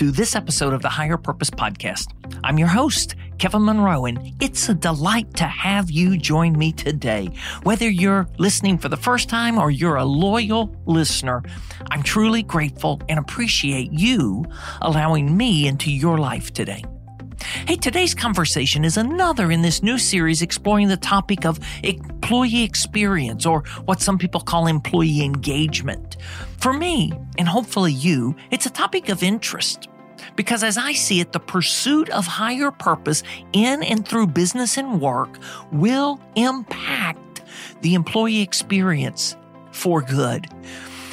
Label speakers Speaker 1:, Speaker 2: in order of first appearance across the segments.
Speaker 1: to this episode of the Higher Purpose Podcast. I'm your host, Kevin Monroe, and it's a delight to have you join me today. Whether you're listening for the first time or you're a loyal listener, I'm truly grateful and appreciate you allowing me into your life today. Hey, today's conversation is another in this new series exploring the topic of employee experience or what some people call employee engagement. For me, and hopefully you, it's a topic of interest. Because as I see it, the pursuit of higher purpose in and through business and work will impact the employee experience for good.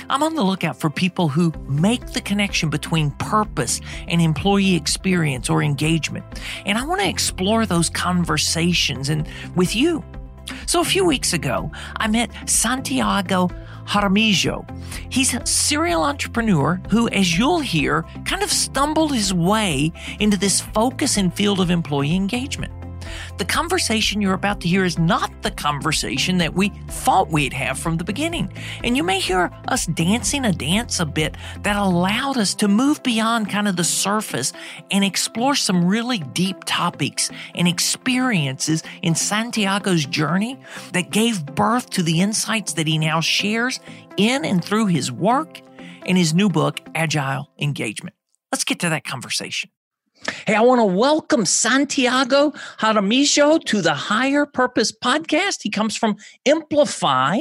Speaker 1: I'm on the lookout for people who make the connection between purpose and employee experience or engagement. And I want to explore those conversations and with you. So a few weeks ago, I met Santiago Jaramillo. He's a serial entrepreneur who, as you'll hear, kind of stumbled his way into this focus and field of employee engagement. The conversation you're about to hear is not the conversation that we thought we'd have from the beginning. And you may hear us dancing a dance a bit that allowed us to move beyond kind of the surface and explore some really deep topics and experiences in Santiago's journey that gave birth to the insights that he now shares in and through his work and his new book, Agile Engagement. Let's get to that conversation. Hey, I want to welcome Santiago Jaramillo to the Higher Purpose podcast. He comes from Emplify,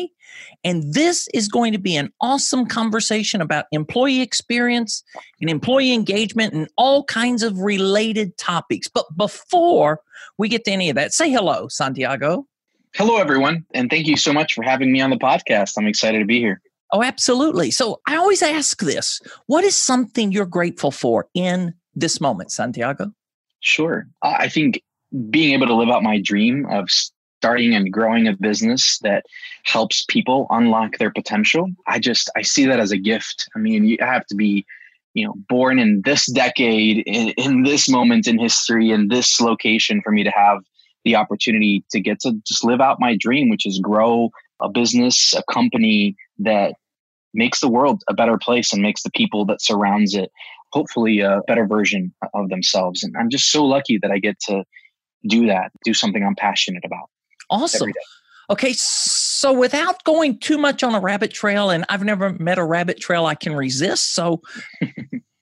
Speaker 1: and this is going to be an awesome conversation about employee experience and employee engagement and all kinds of related topics. But before we get to any of that, say hello, Santiago.
Speaker 2: Hello, everyone, and thank you so much for having me on the podcast. I'm excited to be here.
Speaker 1: Oh, absolutely. So I always ask this what is something you're grateful for in this moment, Santiago?
Speaker 2: Sure. I think being able to live out my dream of starting and growing a business that helps people unlock their potential, I just I see that as a gift. I mean, you have to be you know born in this decade in, in this moment in history in this location for me to have the opportunity to get to just live out my dream which is grow a business a company that makes the world a better place and makes the people that surrounds it hopefully a better version of themselves. And I'm just so lucky that I get to do that, do something I'm passionate about.
Speaker 1: Awesome. Okay, so without going too much on a rabbit trail, and I've never met a rabbit trail I can resist, so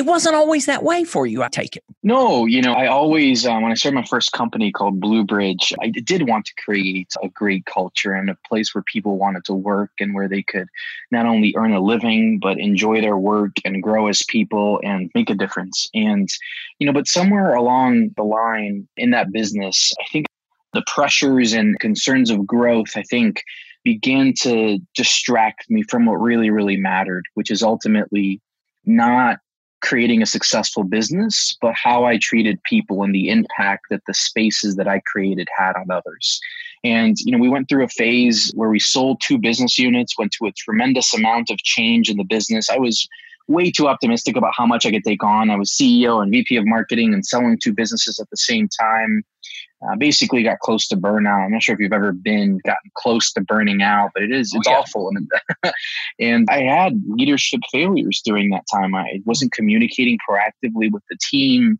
Speaker 1: it wasn't always that way for you, I take it.
Speaker 2: No, you know, I always, uh, when I started my first company called Blue Bridge, I did want to create a great culture and a place where people wanted to work and where they could not only earn a living, but enjoy their work and grow as people and make a difference. And, you know, but somewhere along the line in that business, I think the pressures and concerns of growth, I think, began to distract me from what really, really mattered, which is ultimately not creating a successful business, but how I treated people and the impact that the spaces that I created had on others. And, you know, we went through a phase where we sold two business units, went to a tremendous amount of change in the business. I was way too optimistic about how much I could take on. I was CEO and VP of marketing and selling two businesses at the same time uh, basically got close to burnout. I'm not sure if you've ever been gotten close to burning out, but it is it's oh, yeah. awful. And, and I had leadership failures during that time. I wasn't communicating proactively with the team.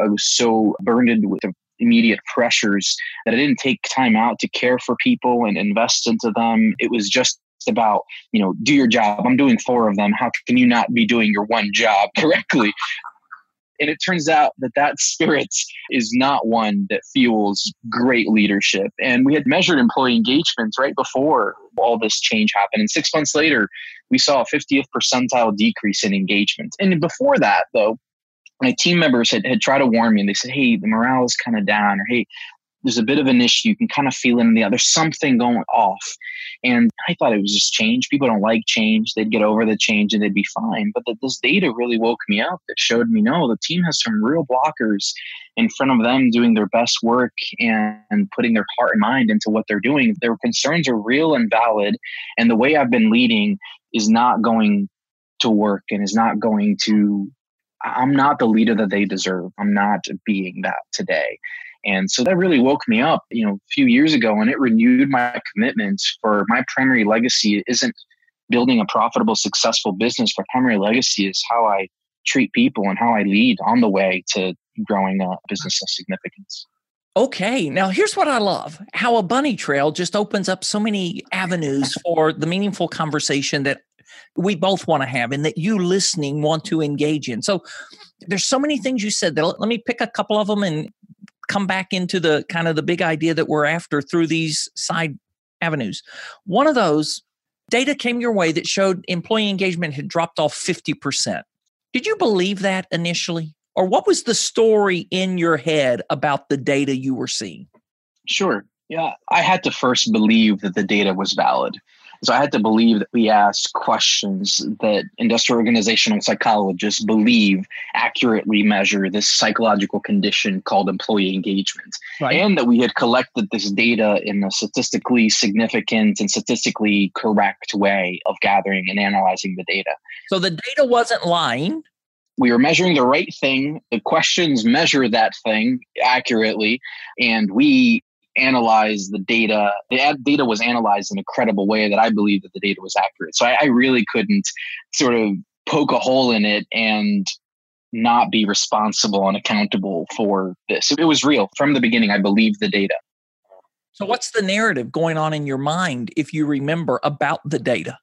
Speaker 2: I was so burdened with the immediate pressures that I didn't take time out to care for people and invest into them. It was just about you know do your job i'm doing four of them how can you not be doing your one job correctly and it turns out that that spirit is not one that fuels great leadership. And we had measured employee engagements right before all this change happened. And six months later, we saw a 50th percentile decrease in engagement. And before that, though, my team members had, had tried to warn me and they said, Hey, the morale is kind of down, or Hey, there's a bit of an issue. You can kind of feel in the other. there's something going off. And I thought it was just change. People don't like change. They'd get over the change and they'd be fine. But the, this data really woke me up. It showed me no, the team has some real blockers in front of them doing their best work and putting their heart and mind into what they're doing. Their concerns are real and valid. And the way I've been leading is not going to work and is not going to I'm not the leader that they deserve. I'm not being that today. And so that really woke me up, you know, a few years ago and it renewed my commitment for my primary legacy isn't building a profitable, successful business. My primary legacy is how I treat people and how I lead on the way to growing a business of significance.
Speaker 1: Okay, now here's what I love how a bunny trail just opens up so many avenues for the meaningful conversation that we both want to have and that you listening want to engage in. So there's so many things you said that let me pick a couple of them and come back into the kind of the big idea that we're after through these side avenues. One of those data came your way that showed employee engagement had dropped off 50%. Did you believe that initially? Or what was the story in your head about the data you were seeing?
Speaker 2: Sure. Yeah, I had to first believe that the data was valid. So I had to believe that we asked questions that industrial organizational psychologists believe accurately measure this psychological condition called employee engagement. Right. And that we had collected this data in a statistically significant and statistically correct way of gathering and analyzing the data.
Speaker 1: So the data wasn't lying
Speaker 2: we were measuring the right thing. The questions measure that thing accurately, and we analyze the data. The data was analyzed in a credible way that I believe that the data was accurate. So I, I really couldn't sort of poke a hole in it and not be responsible and accountable for this. It was real from the beginning. I believed the data.
Speaker 1: So, what's the narrative going on in your mind if you remember about the data?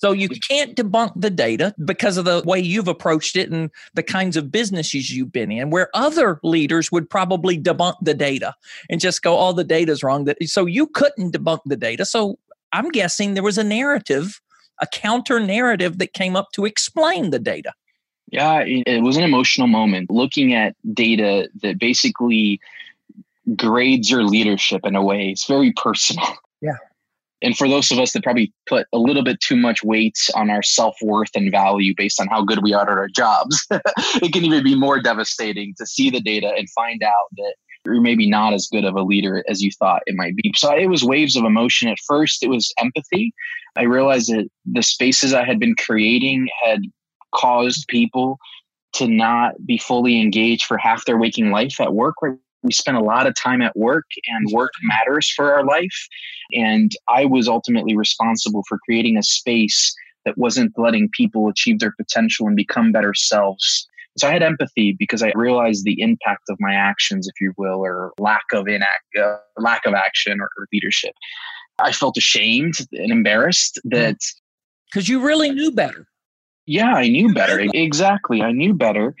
Speaker 1: So you can't debunk the data because of the way you've approached it and the kinds of businesses you've been in, where other leaders would probably debunk the data and just go, "Oh, the data's wrong." So you couldn't debunk the data. So I'm guessing there was a narrative, a counter narrative that came up to explain the data.
Speaker 2: Yeah, it was an emotional moment looking at data that basically grades your leadership in a way. It's very personal.
Speaker 1: Yeah
Speaker 2: and for those of us that probably put a little bit too much weight on our self-worth and value based on how good we are at our jobs it can even be more devastating to see the data and find out that you're maybe not as good of a leader as you thought it might be. So it was waves of emotion at first. It was empathy. I realized that the spaces i had been creating had caused people to not be fully engaged for half their waking life at work right we spend a lot of time at work and work matters for our life. And i was ultimately responsible for creating a space that wasn't letting people achieve their potential and become better selves. So i had empathy because i realized the impact of my actions if you will or lack of inact uh, lack of action or, or leadership. I felt ashamed and embarrassed hmm. that
Speaker 1: because you really knew better.
Speaker 2: Yeah i knew better. exactly i knew better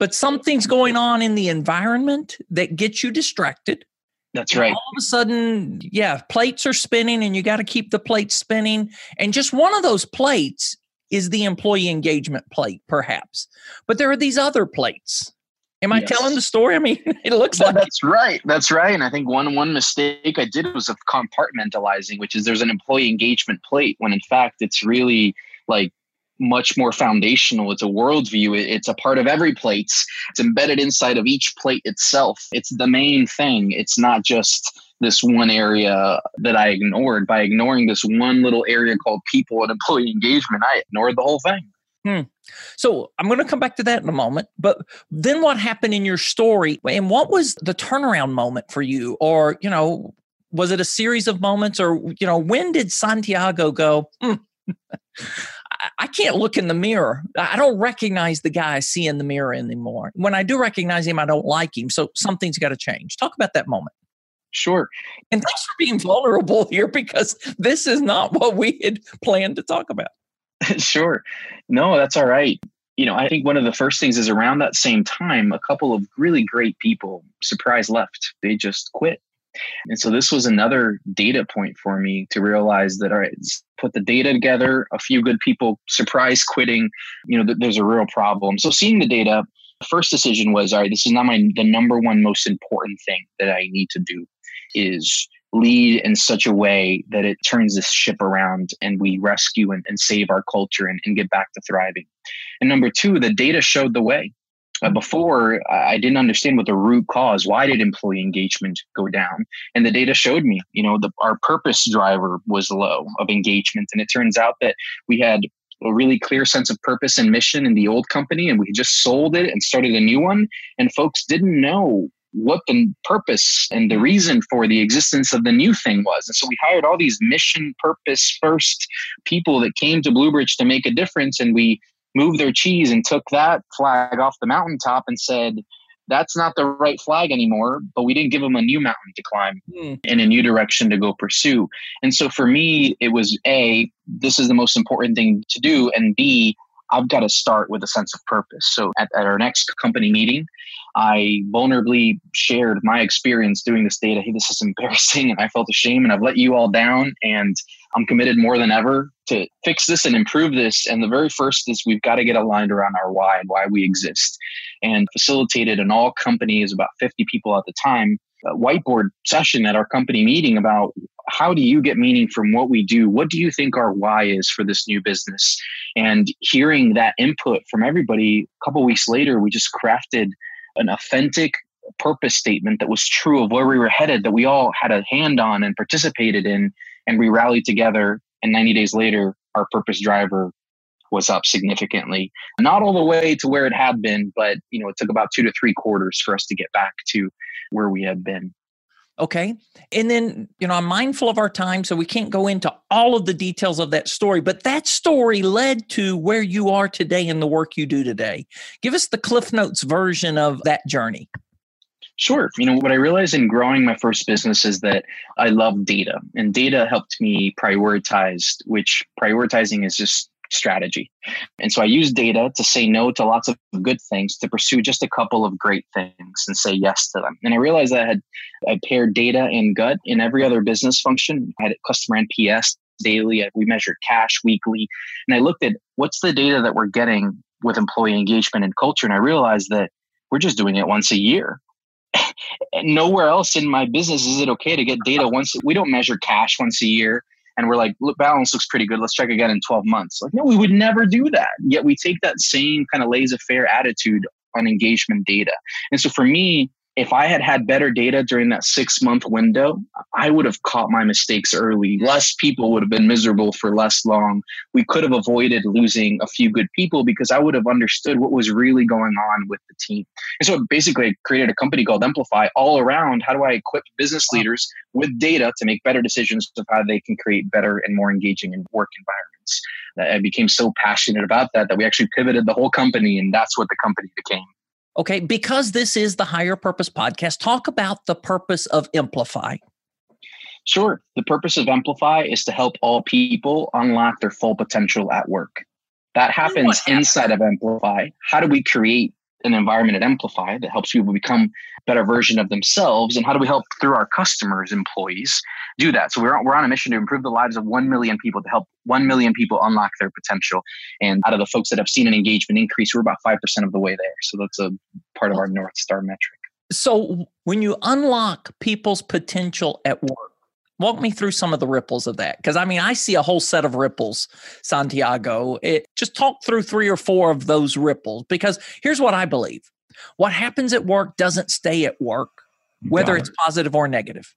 Speaker 1: but something's going on in the environment that gets you distracted.
Speaker 2: That's right.
Speaker 1: all of a sudden, yeah, plates are spinning and you got to keep the plates spinning. And just one of those plates is the employee engagement plate, perhaps. But there are these other plates. Am I yes. telling the story? I mean, it looks like
Speaker 2: that's right. That's right. And I think one one mistake I did was of compartmentalizing, which is there's an employee engagement plate when in fact it's really like much more foundational. It's a worldview. It's a part of every plate. It's embedded inside of each plate itself. It's the main thing. It's not just this one area that I ignored. By ignoring this one little area called people and employee engagement, I ignored the whole thing.
Speaker 1: Hmm. So I'm going to come back to that in a moment. But then what happened in your story and what was the turnaround moment for you? Or, you know, was it a series of moments or, you know, when did Santiago go, hmm, I can't look in the mirror. I don't recognize the guy I see in the mirror anymore. When I do recognize him, I don't like him. So something's got to change. Talk about that moment.
Speaker 2: Sure.
Speaker 1: And thanks for being vulnerable here because this is not what we had planned to talk about.
Speaker 2: sure. No, that's all right. You know, I think one of the first things is around that same time, a couple of really great people surprise left. They just quit. And so this was another data point for me to realize that, all right, put the data together, a few good people surprise quitting, you know, th- there's a real problem. So seeing the data, first decision was all right this is not my the number one most important thing that i need to do is lead in such a way that it turns this ship around and we rescue and, and save our culture and, and, get back to thriving and number two the data showed the way uh, before i didn't understand what the root cause why did employee engagement go down? And the data showed me you know the, our purpose driver was low of engagement. And it turns out that we had a really clear sense of purpose and mission in the old company and we just sold it and started a new one. And folks didn't know what the purpose and the reason for the existence of the new thing was. And so we hired all these mission purpose first people that came to bluebridge to make a difference and we moved their cheese and took that flag off the mountaintop and said that's not the right flag anymore but we didn't give them a new mountain to climb mm. and a new direction to go pursue and so for me it was a this is the most important thing to do and b i've got to start with a sense of purpose so at, at our next company meeting I vulnerably shared my experience doing this data. Hey, this is embarrassing, and I felt ashamed, and I've let you all down. And I'm committed more than ever to fix this and improve this. And the very first is we've got to get aligned around our why and why we exist. And facilitated an all companies, about 50 people at the time, whiteboard session at our company meeting about how do you get meaning from what we do? What do you think our why is for this new business? And hearing that input from everybody, a couple weeks later, we just crafted an authentic purpose statement that was true of where we were headed that we all had a hand on and participated in and we rallied together and 90 days later our purpose driver was up significantly not all the way to where it had been but you know it took about two to three quarters for us to get back to where we have been
Speaker 1: Okay. And then, you know, I'm mindful of our time, so we can't go into all of the details of that story, but that story led to where you are today and the work you do today. Give us the Cliff Notes version of that journey.
Speaker 2: Sure. You know, what I realized in growing my first business is that I love data, and data helped me prioritize, which prioritizing is just strategy. And so I use data to say no to lots of good things, to pursue just a couple of great things and say yes to them. And I realized I had I paired data and gut in every other business function. I had customer NPS daily. We measured cash weekly. And I looked at what's the data that we're getting with employee engagement and culture. And I realized that we're just doing it once a year. Nowhere else in my business is it okay to get data once. We don't measure cash once a year and we're like, look, balance looks pretty good. Let's check again in 12 months. Like, no, we would never do that. Yet we take that same kind of laissez faire attitude on engagement data. And so for me, if I had had better data during that six month window, I would have caught my mistakes early. Less people would have been miserable for less long. We could have avoided losing a few good people because I would have understood what was really going on with the team. And so basically, I created a company called Emplify all around how do I equip business leaders with data to make better decisions of how they can create better and more engaging and work environments. I became so passionate about that that we actually pivoted the whole company, and that's what the company became.
Speaker 1: Okay, because this is the Higher Purpose podcast, talk about the purpose of Emplify.
Speaker 2: Sure. The purpose of Emplify is to help all people unlock their full potential at work. That happens inside of Emplify. How do we create an environment at Emplify that helps people become better version of themselves and how do we help through our customers employees do that? So we're on, we're on a mission to improve the lives of 1 million people to help 1 million people unlock their potential. And out of the folks that have seen an engagement increase we're about 5% of the way there. So that's a part of our north star metric.
Speaker 1: So when you unlock people's potential at work walk me through some of the ripples of that because i mean i see a whole set of ripples santiago. It, just talk through three or four of those ripples because here's what i believe. What happens at work doesn't stay at work whether it's positive or negative.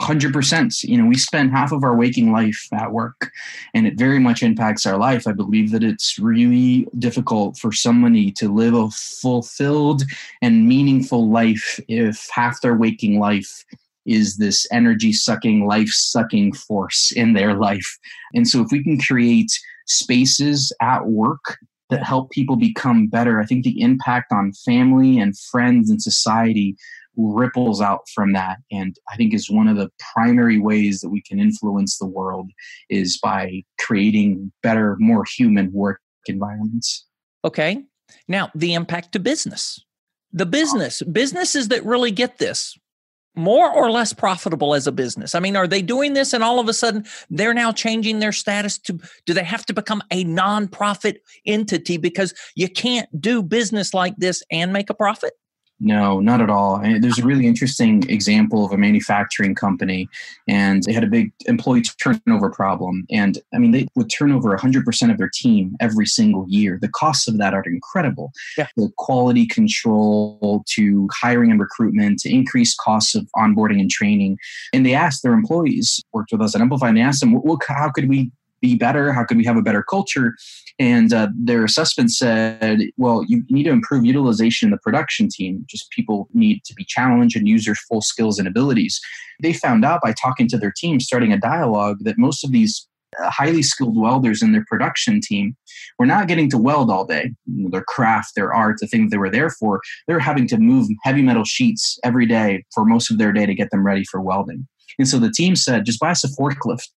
Speaker 3: 100% you know we spend half of our waking life at work and it very much impacts our life. I believe that it's really difficult for somebody to live a fulfilled and meaningful life if half their waking life is this energy sucking, life sucking force in their life. And so, if we can create spaces at work that help people become better, I think the impact on family and friends and society ripples out from that. And i think is one of the primary ways that we can influence the world is by creating better more human work environments.
Speaker 1: Okay. Now the impact to business. The business. Businesses that really get this more or less profitable as a business? I mean, are they doing this and all of a sudden they're now changing their status to do they have to become a nonprofit entity because you can't do business like this and make a profit?
Speaker 2: No, not at all. There's a really interesting example of a manufacturing company, and they had a big employee turnover problem. And I mean, they would turn over 100% of their team every single year. The costs of that are incredible. Yeah. The quality control to hiring and recruitment, to increase costs of onboarding and training. And they asked their employees, worked with us at Emplify, and they asked them, well, how could we be better? How could we have a better culture? And uh, their assessment said, well, you need to improve utilization in the production team. Just people need to be challenged and use their full skills and abilities. They found out by talking to their team, starting a dialogue, that most of these uh, highly skilled welders in their production team were not getting to weld all day. Their craft, their art, the thing they were there for, they were having to move heavy metal sheets every day for most of their day to get them ready for welding. And so the team said, just buy us a forklift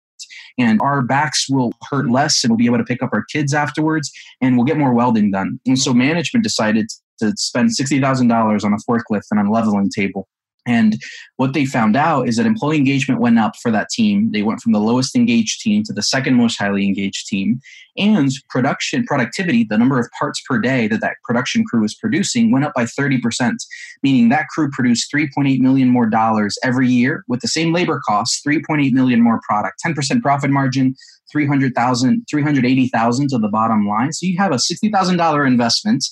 Speaker 2: and our backs will hurt less and we'll be able to pick up our kids afterwards and we'll get more welding done. And so mm-hmm. management decided to spend $60,000 on a forklift and a leveling table and what they found out is that employee engagement went up for that team. They went from the lowest engaged team to the second most highly engaged team. And production productivity, the number of parts per day that that production crew was producing, went up by 30%, meaning that crew produced 3.8 million more dollars every year with the same labor costs, 3.8 million more product, 10% profit margin, 300,000, 380,000 to the bottom line. So you have a $60,000 investment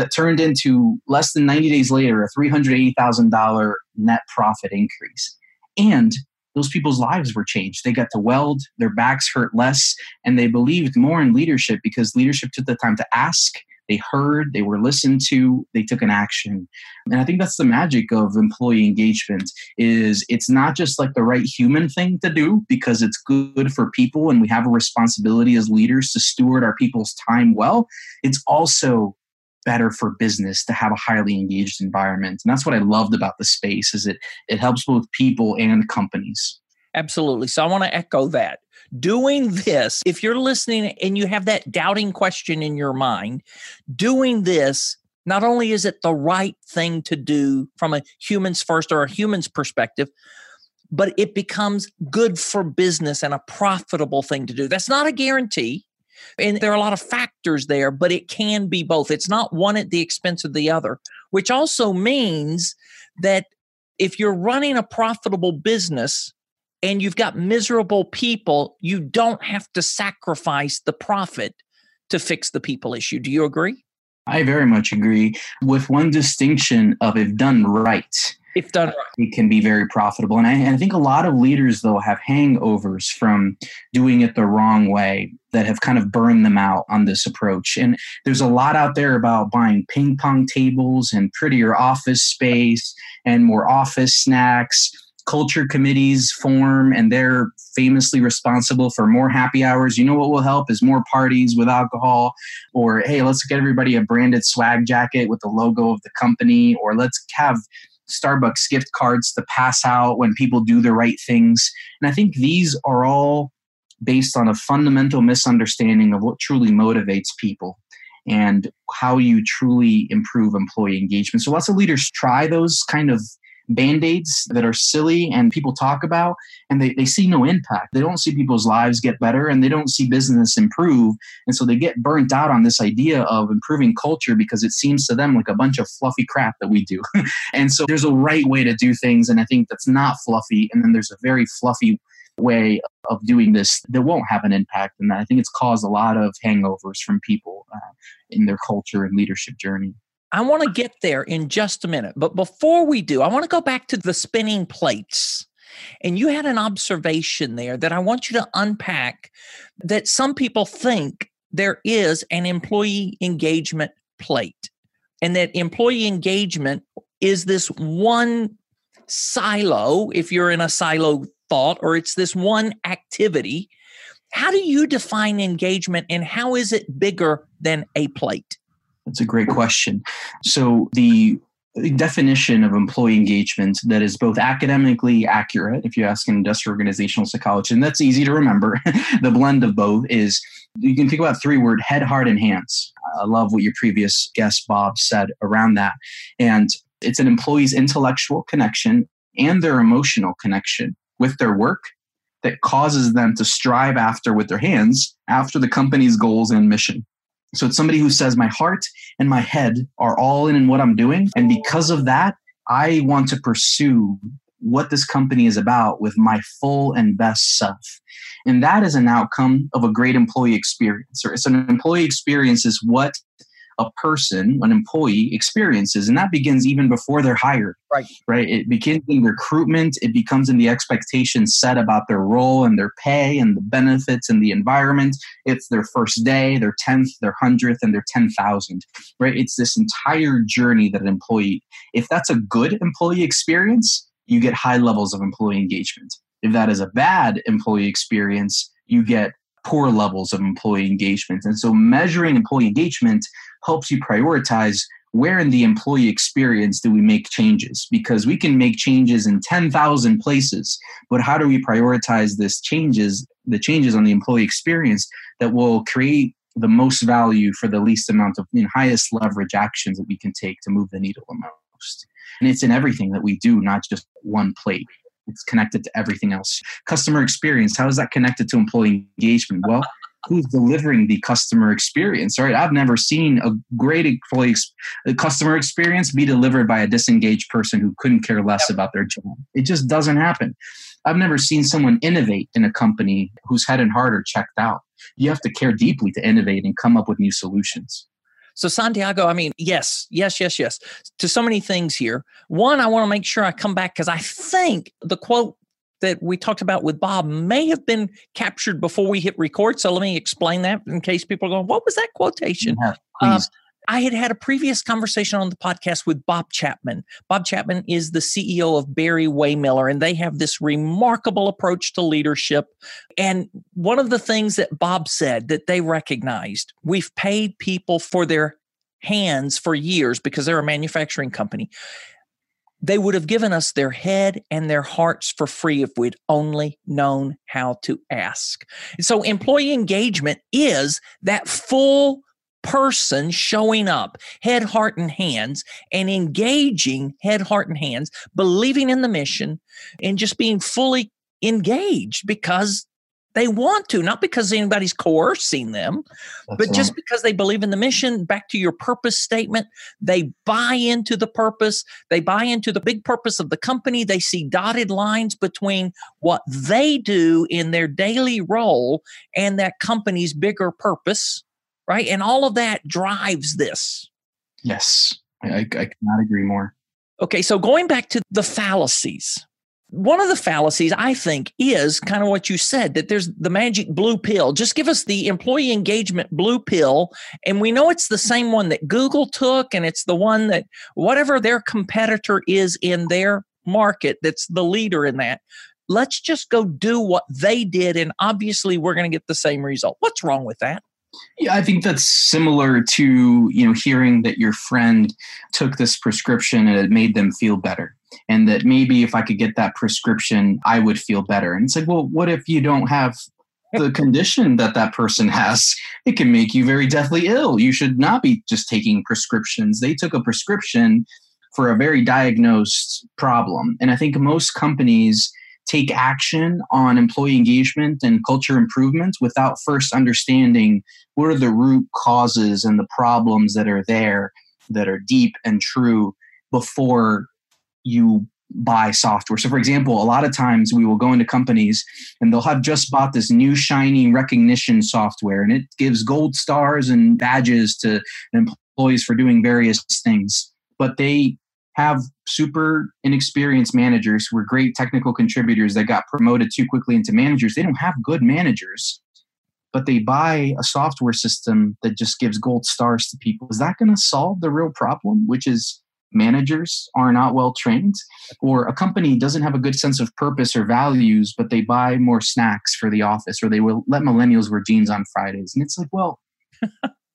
Speaker 2: that turned into less than 90 days later a $380,000 net profit increase. And those people's lives were changed. They got to weld, their backs hurt less, and they believed more in leadership because leadership took the time to ask, they heard, they were listened to, they took an action. And I think that's the magic of employee engagement is it's not just like the right human thing to do because it's good for people and we have a responsibility as leaders to steward our people's time well. It's also better for business to have a highly engaged environment. And that's what i loved about the space is it it helps both people and companies.
Speaker 1: Absolutely. So i want to echo that. Doing this if you're listening and you have that doubting question in your mind doing this not only is it the right thing to do from a humans first or a humans perspective but it becomes good for business and a profitable thing to do. That's not a guarantee and there are a lot of factors there, but it can be both. It's not one at the expense of the other, which also means that if you're running a profitable business and you've got miserable people, you don't have to sacrifice the profit to fix the people issue. Do you agree?
Speaker 2: I very much agree, with one distinction of if done right
Speaker 1: if done right.
Speaker 2: It can be very profitable. And I, and I, think a lot of leaders, though, have hangovers from doing it the wrong way that have kind of burned them out on this approach. And there's a lot out there about buying ping pong tables and prettier office space and more office snacks. Culture committees form and they're famously responsible for more happy hours. You know what will help is more parties with alcohol, or hey, let's get everybody a branded swag jacket with the logo of the company, or let's have Starbucks gift cards to pass out when people do the right things. And I think these are all based on a fundamental misunderstanding of what truly motivates people and how you truly improve employee engagement. So lots of leaders try those kind of band-aids that are silly and people talk about and they, they see no impact. They don't see people's lives get better and they don't see business improve and so they get burnt out on this idea of improving culture because it seems to them like a bunch of fluffy crap that we do. And so there's a right way to do things and i think that's not fluffy and then there's a very fluffy way of doing this that won't have an impact and i think it's caused a lot of hangovers from people uh, in their culture and leadership journey
Speaker 1: I want to get there in just a minute. But before we do, I want to go back to the spinning plates. And you had an observation there that I want you to unpack that some people think there is an employee engagement plate, and that employee engagement is this one silo, if you're in a silo thought, or it's this one activity. How do you define engagement, and how is it bigger than a plate?
Speaker 2: That's a great question. So the definition of employee engagement that is both academically accurate if you ask an industrial organizational psychologist and that's easy to remember the blend of both is you can think about three word head heart and hands i love what your previous guest bob said around that and it's an employee's intellectual connection and their emotional connection with their work that causes them to strive after with their hands after the company's goals and mission. So it's somebody who says, My heart and my head are all in in what I'm doing. And oh. because of that, I want to pursue what this company is about with my full and best self. And that is an outcome of a great employee experience. It's an employee experience is what a person, an employee experiences. And that begins even before they're hired.
Speaker 1: Right.
Speaker 2: Right. It begins in recruitment. It becomes in the expectations set about their role and their pay and the benefits and the environment. It's their first day, their 10th, their 100th, and their 10,000. Right. It's this entire journey that an employee, if that's a good employee experience, you get high levels of employee engagement. If that is a bad employee experience, you get poor levels of employee engagement. And so measuring employee engagement helps you prioritize where in the employee experience do we make changes? Because we can make changes in 10,000 places but how do we prioritize this changes the changes on the employee experience that will create the most value for the least amount of you know, highest leverage actions that we can take to move the needle the most? And it's in everything that we do not just one plate it's connected to everything else. Customer experience how is that connected to employee engagement? Well who's delivering the customer experience right? I've never seen a great employee customer experience be delivered by a disengaged person who couldn't care less about their job. It just doesn't happen. I've never seen someone innovate in a company whose head and heart are checked out. You have to care deeply to innovate and come up with new solutions
Speaker 1: so, Santiago, I mean, yes, yes, yes, yes, to so many things here. One, I want to make sure I come back because I think the quote that we talked about with Bob may have been captured before we hit record. So let me explain that in case people are going, what was that quotation?
Speaker 2: Yeah, um,
Speaker 1: I had had a previous conversation on the podcast with Bob Chapman. Bob Chapman is the CEO of Barry-Wehmiller, and they have this remarkable approach to leadership. And one of the things that Bob said that they recognized we've paid people for their hands for years because they're a manufacturing company they would have given us their head and their hearts for free if we'd only known how to ask. And so, employee engagement is that full person showing up, head, heart, and hands, and engaging head, heart, and hands, believing in the mission, and just being fully engaged because they want to, not because anybody's coercing them, That's but right. just because they believe in the mission. Back to your purpose statement, they buy into the purpose. They buy into the big purpose of the company. They see dotted lines between what they do in their daily role and that company's bigger purpose, right? And all of that drives this.
Speaker 2: Yes, I, I cannot agree more.
Speaker 1: Okay, so going back to the fallacies, one of the fallacies, I think, is kind of what you said that there's the magic blue pill. Just give us the employee engagement blue pill. And we know it's the same one that Google took, and it's the one that whatever their competitor is in their market that's the leader in that. Let's just go do what they did. And obviously, we're going to get the same result. What's wrong with that?
Speaker 2: Yeah, I think that's similar to, you know, hearing that your friend took this prescription and it made them feel better. And that maybe if I could get that prescription, I would feel better. And it's like, well, what if you don't have the condition that that person has? It can make you very deathly ill. You should not be just taking prescriptions. They took a prescription for a very diagnosed problem. And I think most companies take action on employee engagement and culture improvements without first understanding what are the root causes and the problems that are there that are deep and true before you buy software. So, for example, a lot of times we will go into companies and they'll have just bought this new shiny recognition software and it gives gold stars and badges to employees for doing various things. But they have super inexperienced managers who are great technical contributors that got promoted too quickly into managers. They don't have good managers, but they buy a software system that just gives gold stars to people. Is that going to solve the real problem, which is managers are not well trained? Or a company doesn't have a good sense of purpose or values, but they buy more snacks for the office, or they will let millennials wear jeans on Fridays. And it's like, well,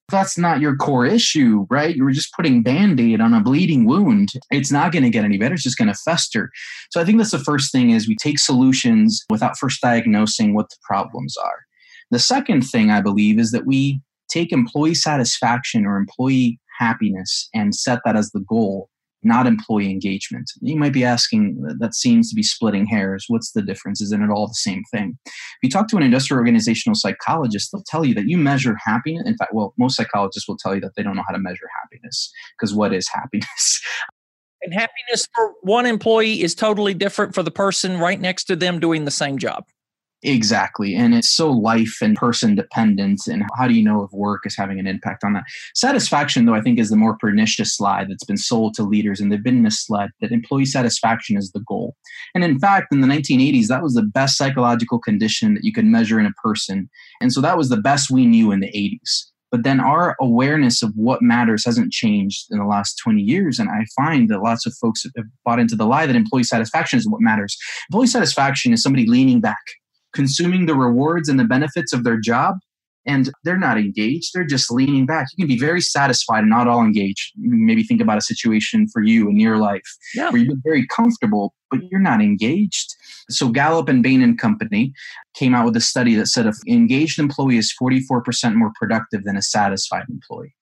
Speaker 2: that's not your core issue, right? You were just putting band aid on a bleeding wound. It's not going to get any better. It's just going to fester. So I think that's the first thing is we take solutions without first diagnosing what the problems are. The second thing I believe is that we take employee satisfaction or employee happiness and set that as the goal not employee engagement. You might be asking, that seems to be splitting hairs. What's the difference? Isn't it all the same thing? If you talk to an industrial organizational psychologist, they'll tell you that you measure happiness. In fact, well, most psychologists will tell you that they don't know how to measure happiness because what is happiness?
Speaker 1: And happiness for one employee is totally different for the person right next to them doing the same job.
Speaker 2: Exactly. And it's so life and person dependent. And how do you know if work is having an impact on that? Satisfaction, though, I think is the more pernicious lie that's been sold to leaders and they've been misled that employee satisfaction is the goal. And in fact, in the 1980s, that was the best psychological condition that you could measure in a person. And so that was the best we knew in the 80s. But then our awareness of what matters hasn't changed in the last 20 years. And I find that lots of folks have bought into the lie that employee satisfaction is what matters. Employee satisfaction is somebody leaning back consuming the rewards and the benefits of their job and they're not engaged. They're just leaning back. You can be very satisfied and not all engaged. Maybe think about a situation for you in your life yeah. where you've been very comfortable but you're not engaged. So gallup and bain and company came out with a study that said an engaged employee is 44% more productive than a satisfied employee.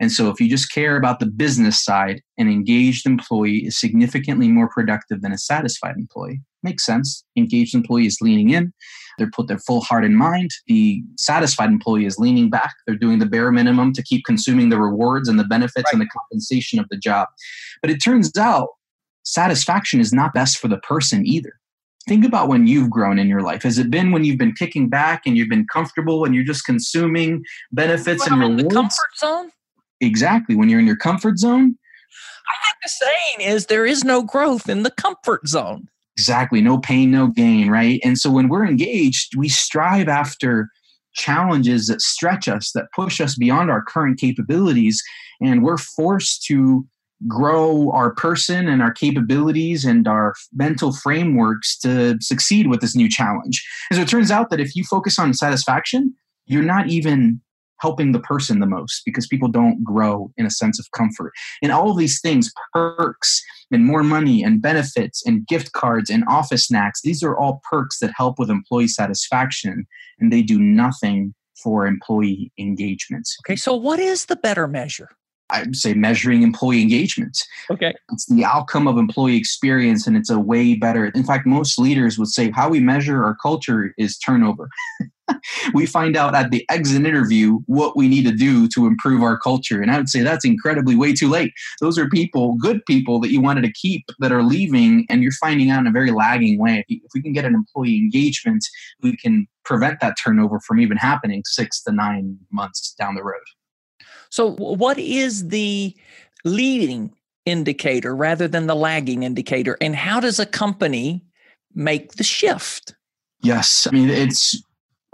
Speaker 2: And so if you just care about the business side an engaged employee is significantly more productive than a satisfied employee Makes sense. Engaged employee is leaning in. They're put their full heart and mind. The satisfied employee is leaning back. They're doing the bare minimum to keep consuming the rewards and the benefits right. and the compensation of the job. But it turns out satisfaction is not best for the person either. Think about when you've grown in your life. Has it been when you've been kicking back and you've been comfortable and you're just consuming benefits and rewards?
Speaker 1: In the comfort zone?
Speaker 2: Exactly. When you're in your comfort zone.
Speaker 1: I think the saying is there is no growth in the comfort zone.
Speaker 2: Exactly. No pain, no gain, right? And so when we're engaged, we strive after challenges that stretch us, that push us beyond our current capabilities. And we're forced to grow our person and our capabilities and our mental frameworks to succeed with this new challenge. And so it turns out that if you focus on satisfaction, you're not even helping the person the most because people don't grow in a sense of comfort. And all of these things, perks and more money and benefits and gift cards and office snacks, these are all perks that help with employee satisfaction and they do nothing for employee engagement.
Speaker 1: Okay, so what is the better measure?
Speaker 2: I'd say measuring employee engagement.
Speaker 1: Okay.
Speaker 2: It's the outcome of employee experience and it's a way better. In fact, most leaders would say how we measure our culture is turnover. we find out at the exit interview what we need to do to improve our culture. And I would say that's incredibly way too late. Those are people, good people that you wanted to keep that are leaving, and you're finding out in a very lagging way. If we can get an employee engagement, we can prevent that turnover from even happening six to nine months down the road.
Speaker 1: So, what is the leading indicator rather than the lagging indicator? And how does a company make the shift?
Speaker 2: Yes. I mean, it's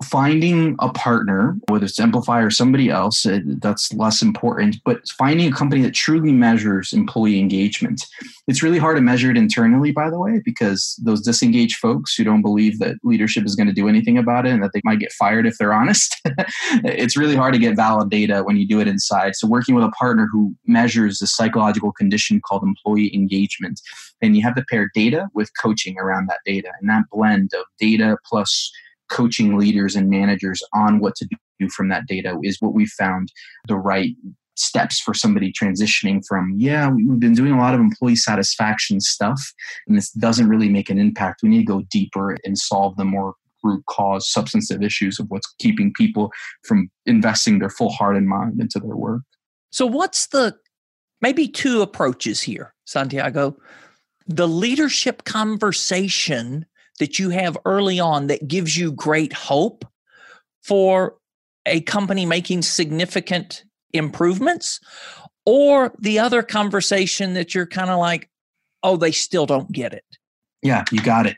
Speaker 2: finding a partner, whether it's Emplify or somebody else, uh, that's less important, but finding a company that truly measures employee engagement. It's really hard to measure it internally, by the way, because those disengaged folks who don't believe that leadership is going to do anything about it and that they might get fired if they're honest, it's really hard to get valid data when you do it inside. So, working with a partner who measures the psychological condition called employee engagement, then you have to pair data with coaching around that data. And that blend of data plus coaching leaders and managers on what to do from that data is what we found the right steps for somebody transitioning from yeah we've been doing a lot of employee satisfaction stuff and this doesn't really make an impact. We need to go deeper and solve the more root cause substantive issues of what's keeping people from investing their full heart and mind into their work.
Speaker 1: So what's the maybe two approaches here santiago. The leadership conversation that you have early on that gives you great hope for a company making significant improvements? Or the other conversation that you're kind of like oh they still don't get it
Speaker 2: yeah, you got it.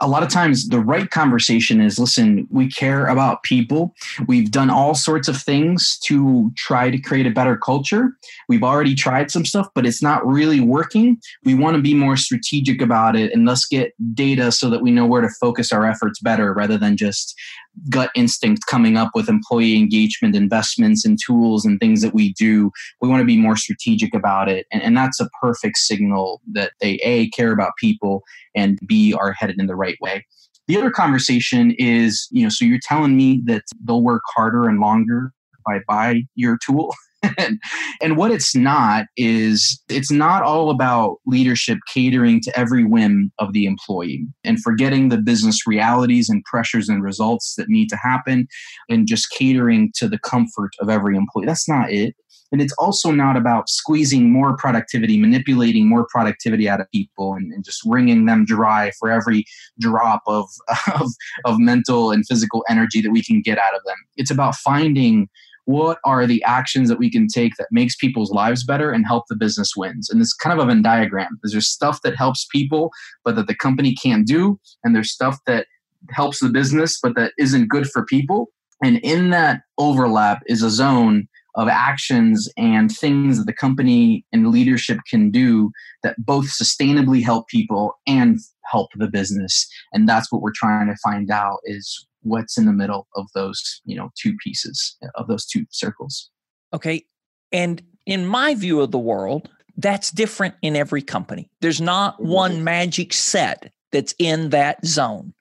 Speaker 2: A lot of times, the right conversation is listen, we care about people. We've done all sorts of things to try to create a better culture. We've already tried some stuff, but it's not really working. We want to be more strategic about it and let's get data so that we know where to focus our efforts better rather than just gut instinct coming up with employee engagement investments and tools and things that we do. We want to be more strategic about it. And, and that's a perfect signal that they A, care about people and B, are headed in the right way. The other conversation is, you know, so you're telling me that they'll work harder and longer if I buy your tool. and what it's not is it's not all about leadership catering to every whim of the employee and forgetting the business realities and pressures and results that need to happen and just catering to the comfort of every employee. That's not it. And it's also not about squeezing more productivity, manipulating more productivity out of people and, and just wringing them dry for every drop of, of, of mental and physical energy that we can get out of them. It's about finding what are the actions that we can take that makes people's lives better and help the business wins? And it's kind of a venn diagram. Is there's stuff that helps people but that the company can't do? And there's stuff that helps the business but that isn't good for people? And in that overlap is a zone of actions and things that the company and leadership can do that both sustainably help people and help the business. And that's what we're trying to find out is what's in the middle of those you know two pieces of those two circles.
Speaker 1: Okay and in my view of the world that's different in every company. There's not one magic set that's in that zone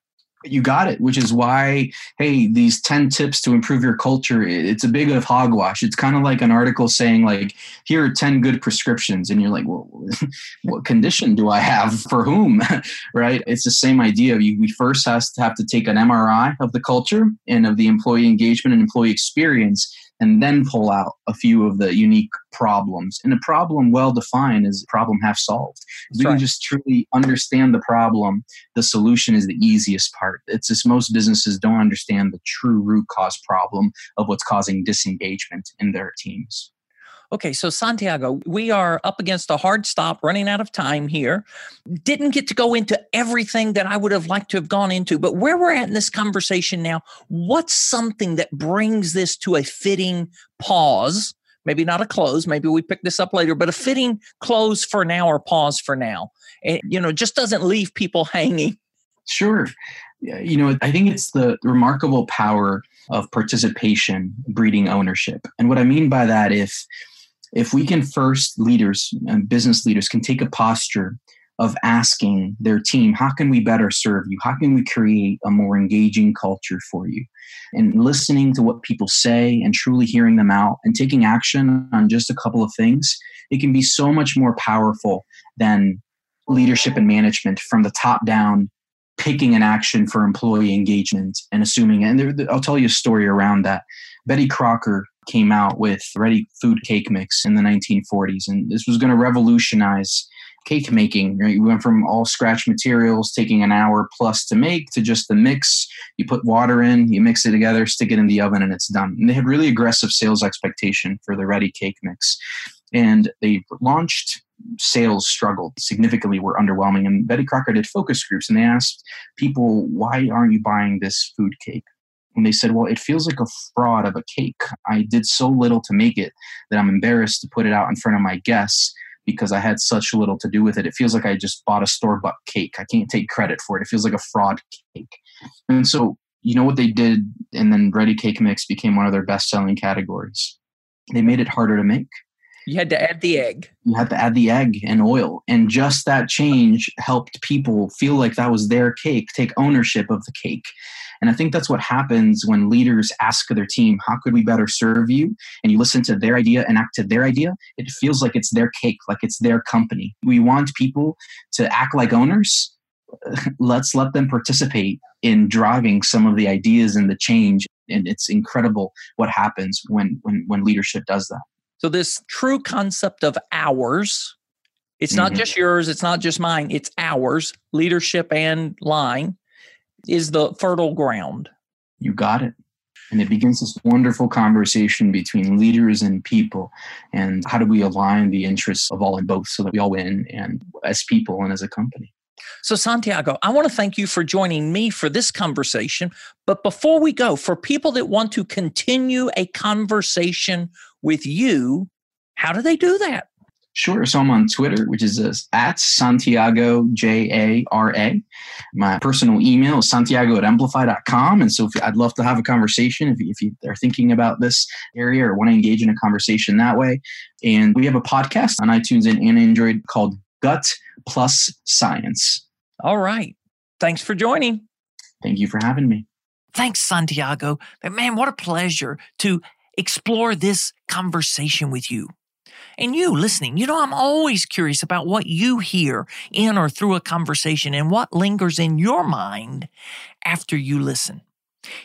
Speaker 2: you got it which is why hey these 10 tips to improve your culture it's a big of hogwash. It's kind of like an article saying like here are 10 good prescriptions and you're like well what condition do i have? For whom? Right? It's the same idea. You, we first has to have to take an mri of the culture and of the employee engagement and employee experience and then pull out a few of the unique problems. And a problem well defined is a problem half solved. If we right. can just truly understand the problem, the solution is the easiest part. It's just most businesses don't understand the true root cause problem of what's causing disengagement in their teams.
Speaker 1: Okay, so Santiago, we are up against a hard stop, running out of time here. Didn't get to go into everything that I would have liked to have gone into, but where we're at in this conversation now, what's something that brings this to a fitting pause? Maybe not a close, maybe we pick this up later, but a fitting close for now or pause for now. It, you know, just doesn't leave people hanging.
Speaker 2: Sure. You know, I think it's the remarkable power of participation breeding ownership. And what I mean by that, if if we can first leaders and business leaders can take a posture of asking their team how can we better serve you? How can we create a more engaging culture for you? And listening to what people say and truly hearing them out and taking action on just a couple of things it can be so much more powerful than leadership and management from the top down picking an action for employee engagement and assuming and there, i'll tell you a story around that. Betty crocker came out with ready food cake mix in the 1940s. And this was going to revolutionize cake making. Right? You went from all scratch materials, taking an hour plus to make, to just the mix. You put water in, you mix it together, stick it in the oven, and it's done. And they had really aggressive sales expectation for the ready cake mix. And they launched sales struggled significantly were underwhelming and betty crocker did focus groups and they asked people why aren't you buying this food cake and they said, Well, it feels like a fraud of a cake. I did so little to make it that I'm embarrassed to put it out in front of my guests because I had such little to do with it. It feels like I just bought a store bought cake. I can't take credit for it. It feels like a fraud cake. And so, you know what they did? And then Ready Cake Mix became one of their best selling categories. They made it harder to make.
Speaker 1: You had to add the egg.
Speaker 2: You had to add the egg and oil. And just that change helped people feel like that was their cake, take ownership of the cake. And I think that's what happens when leaders ask their team, How could we better serve you? And you listen to their idea and act to their idea. It feels like it's their cake, like it's their company. We want people to act like owners. Let's let them participate in driving some of the ideas and the change. And it's incredible what happens when, when, when leadership does that.
Speaker 1: So, this true concept of ours, it's not mm-hmm. just yours, it's not just mine, it's ours, leadership and line is the fertile ground.
Speaker 2: You got it. And it begins this wonderful conversation between leaders and people. And how do we align the interests of all and both so that we all win and as people and as a company?
Speaker 1: So, Santiago, I want to thank you for joining me for this conversation. But before we go, for people that want to continue a conversation with you, how do they do that?
Speaker 2: Sure. So I'm on Twitter, which is uh, at Santiago J A R A. My personal email is santiago at emplify.com. And so if, I'd love to have a conversation if, if you are thinking about this area or want to engage in a conversation that way. And we have a podcast on iTunes and, and Android called Gut Plus Science.
Speaker 1: All right. Thanks for joining.
Speaker 2: Thank you for having me.
Speaker 1: Thanks, Santiago. Man, what a pleasure to explore this conversation with you. And you listening, you know, I'm always curious about what you hear in or through a conversation and what lingers in your mind after you listen.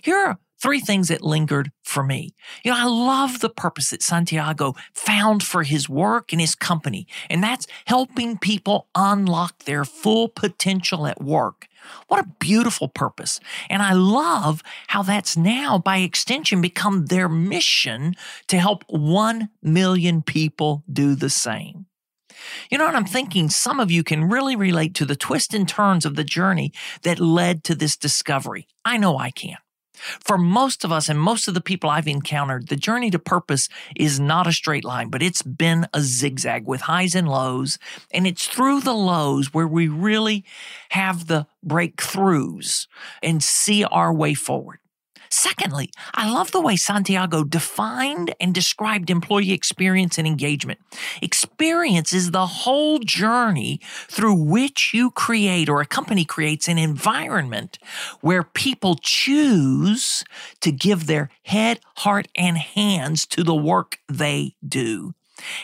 Speaker 1: Here are three things that lingered for me. You know, I love the purpose that Santiago found for his work and his company, and that's helping people unlock their full potential at work. What a beautiful purpose. And I love how that's now, by extension, become their mission to help 1 million people do the same. You know what I'm thinking? Some of you can really relate to the twists and turns of the journey that led to this discovery. I know I can. For most of us and most of the people I've encountered, the journey to purpose is not a straight line, but it's been a zigzag with highs and lows. And it's through the lows where we really have the breakthroughs and see our way forward. Secondly, I love the way Santiago defined and described employee experience and engagement. Experience is the whole journey through which you create or a company creates an environment where people choose to give their head, heart, and hands to the work they do.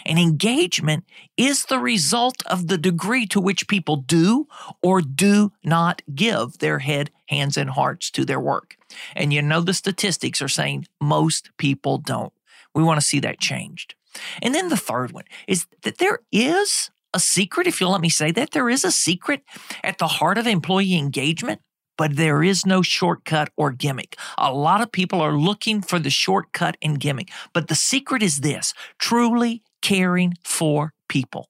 Speaker 1: And engagement is the result of the degree to which people do or do not give their head, hands, and hearts to their work. And you know, the statistics are saying most people don't. We want to see that changed. And then the third one is that there is a secret, if you'll let me say that, there is a secret at the heart of employee engagement but there is no shortcut or gimmick. A lot of people are looking for the shortcut and gimmick, but the secret is this truly caring for people.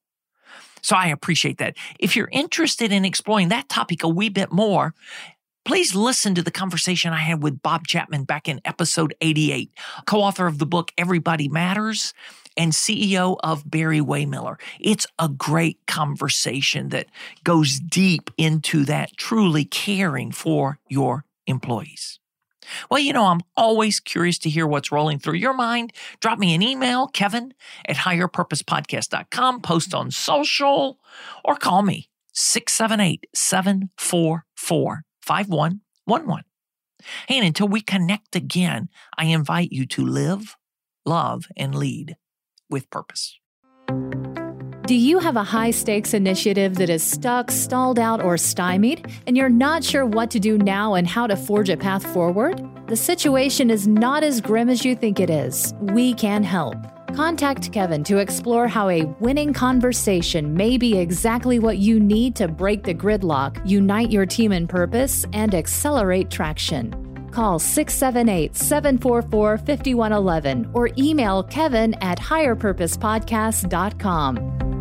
Speaker 1: So I appreciate that. If you're interested in exploring that topic a wee bit more, please listen to the conversation I had with Bob Chapman back in episode 88, co author of the book Everybody Matters and CEO of Barry Wehmiller. It's a great conversation that goes deep into that truly caring for your employees. Well, you know, I'm always curious to hear what's rolling through your mind. Drop me an email, kevin at higherpurposepodcast.com, post on social, or call me 678 744 5111. And until we connect again, I invite you to live, love, and lead with purpose.
Speaker 4: Do you have a high stakes initiative that is stuck, stalled out, or stymied, and you're not sure what to do now and how to forge a path forward? The situation is not as grim as you think it is. We can help. Contact Kevin to explore how a winning conversation may be exactly what you need to break the gridlock, unite your team in purpose, and accelerate traction. Call 678 744 5111 or email kevin at higherpurposepodcast.com.